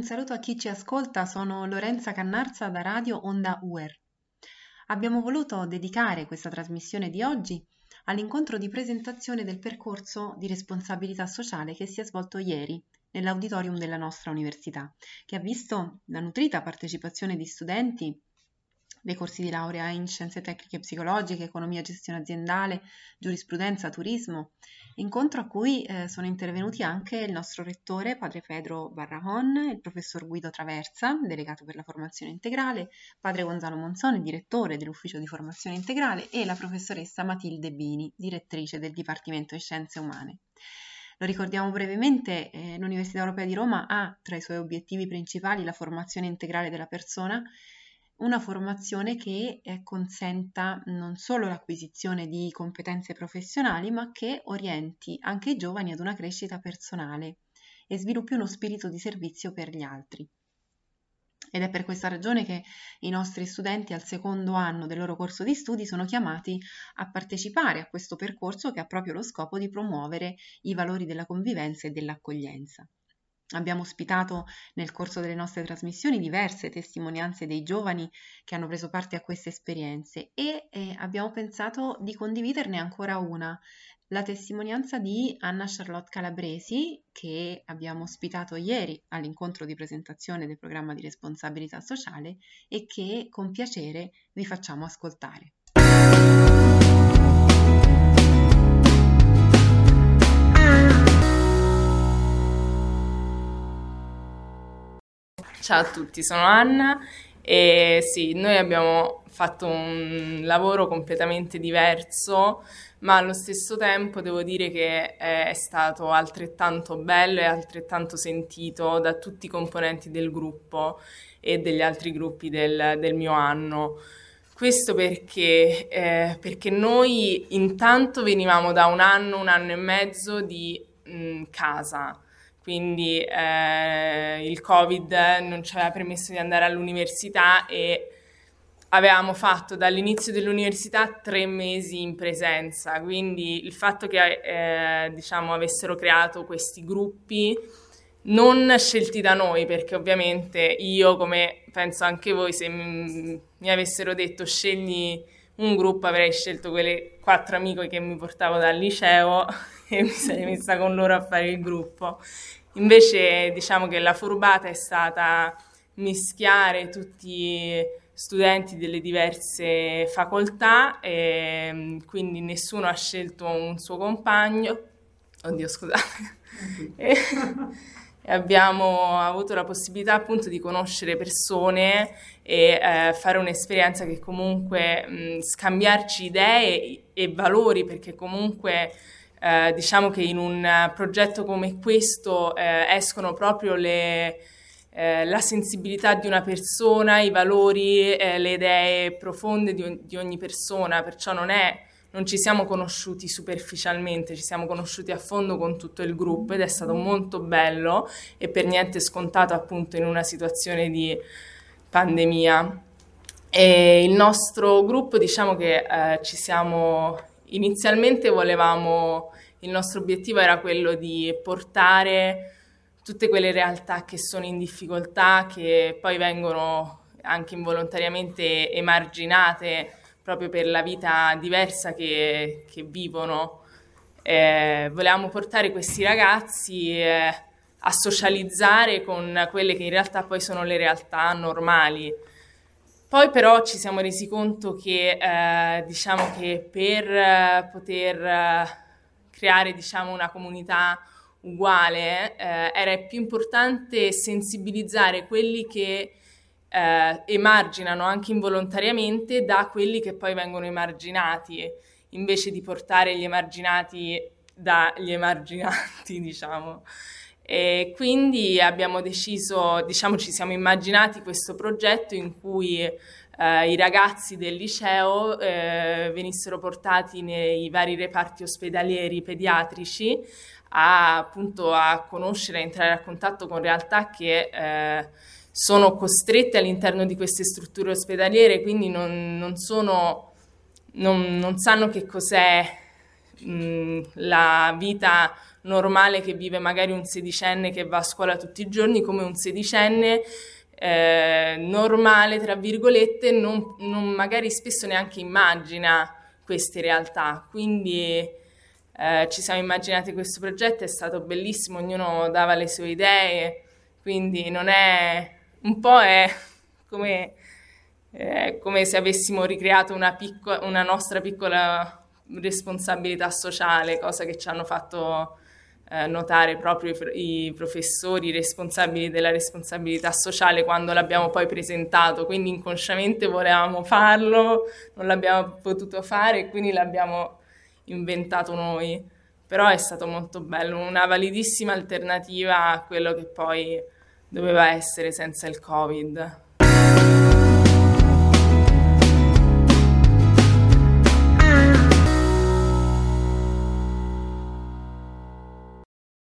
Un saluto a chi ci ascolta, sono Lorenza Cannarza da Radio Onda UER. Abbiamo voluto dedicare questa trasmissione di oggi all'incontro di presentazione del percorso di responsabilità sociale che si è svolto ieri nell'auditorium della nostra università, che ha visto la nutrita partecipazione di studenti dei corsi di laurea in scienze tecniche e psicologiche, economia e gestione aziendale, giurisprudenza, turismo, incontro a cui eh, sono intervenuti anche il nostro rettore, padre Pedro Barrahon, il professor Guido Traversa, delegato per la formazione integrale, padre Gonzalo Monzone, direttore dell'ufficio di formazione integrale e la professoressa Matilde Bini, direttrice del Dipartimento di Scienze Umane. Lo ricordiamo brevemente, eh, l'Università Europea di Roma ha tra i suoi obiettivi principali la formazione integrale della persona una formazione che eh, consenta non solo l'acquisizione di competenze professionali, ma che orienti anche i giovani ad una crescita personale e sviluppi uno spirito di servizio per gli altri. Ed è per questa ragione che i nostri studenti al secondo anno del loro corso di studi sono chiamati a partecipare a questo percorso che ha proprio lo scopo di promuovere i valori della convivenza e dell'accoglienza. Abbiamo ospitato nel corso delle nostre trasmissioni diverse testimonianze dei giovani che hanno preso parte a queste esperienze e eh, abbiamo pensato di condividerne ancora una, la testimonianza di Anna Charlotte Calabresi che abbiamo ospitato ieri all'incontro di presentazione del programma di responsabilità sociale e che con piacere vi facciamo ascoltare. Ciao a tutti, sono Anna e sì, noi abbiamo fatto un lavoro completamente diverso, ma allo stesso tempo devo dire che è stato altrettanto bello e altrettanto sentito da tutti i componenti del gruppo e degli altri gruppi del, del mio anno. Questo perché, eh, perché noi intanto venivamo da un anno, un anno e mezzo di mh, casa quindi eh, il Covid non ci aveva permesso di andare all'università e avevamo fatto dall'inizio dell'università tre mesi in presenza, quindi il fatto che eh, diciamo, avessero creato questi gruppi non scelti da noi, perché ovviamente io, come penso anche voi, se mi, mi avessero detto scegli un gruppo avrei scelto quelle quattro amiche che mi portavo dal liceo e mi sarei messa con loro a fare il gruppo. Invece diciamo che la furbata è stata mischiare tutti studenti delle diverse facoltà e quindi nessuno ha scelto un suo compagno. Oddio, scusate. e, e abbiamo avuto la possibilità appunto di conoscere persone e eh, fare un'esperienza che comunque mh, scambiarci idee e valori perché comunque eh, diciamo che in un progetto come questo eh, escono proprio le, eh, la sensibilità di una persona, i valori, eh, le idee profonde di, di, ogni persona, perciò non, è, non ci siamo conosciuti superficialmente, ci siamo conosciuti a fondo con tutto il gruppo ed è stato molto bello e per niente scontato appunto in una situazione di pandemia. E il nostro gruppo diciamo che eh, ci siamo inizialmente volevamo, il nostro obiettivo era quello di portare tutte quelle realtà che sono in difficoltà, che poi vengono anche involontariamente emarginate proprio per la vita diversa che, che vivono. Eh, volevamo portare questi ragazzi eh, a socializzare con quelle che in realtà poi sono le realtà normali poi però ci siamo resi conto che, eh, diciamo che per eh, poter eh, creare diciamo, una comunità uguale eh, era più importante sensibilizzare quelli che eh, emarginano anche involontariamente da quelli che poi vengono emarginati, invece di portare gli emarginati dagli emarginati, diciamo. E quindi abbiamo deciso, diciamo, ci siamo immaginati questo progetto in cui eh, i ragazzi del liceo eh, venissero portati nei vari reparti ospedalieri pediatrici a, appunto, a conoscere, a entrare a contatto con realtà che eh, sono costrette all'interno di queste strutture ospedaliere, quindi non, non, sono, non, non sanno che cos'è mh, la vita normale che vive magari un sedicenne che va a scuola tutti i giorni, come un sedicenne eh, normale, tra virgolette, non, non, magari spesso neanche immagina queste realtà. Quindi eh, ci siamo immaginati questo progetto, è stato bellissimo, ognuno dava le sue idee, quindi non è un po' è come, eh, come se avessimo ricreato una, picco, una nostra piccola responsabilità sociale, cosa che ci hanno fatto eh, notare proprio i, i, professori responsabili della responsabilità sociale quando l'abbiamo poi presentato, quindi inconsciamente volevamo farlo, non l'abbiamo potuto fare e quindi l'abbiamo inventato noi. Però è stato molto bello, una validissima alternativa a quello che poi doveva essere senza il Covid.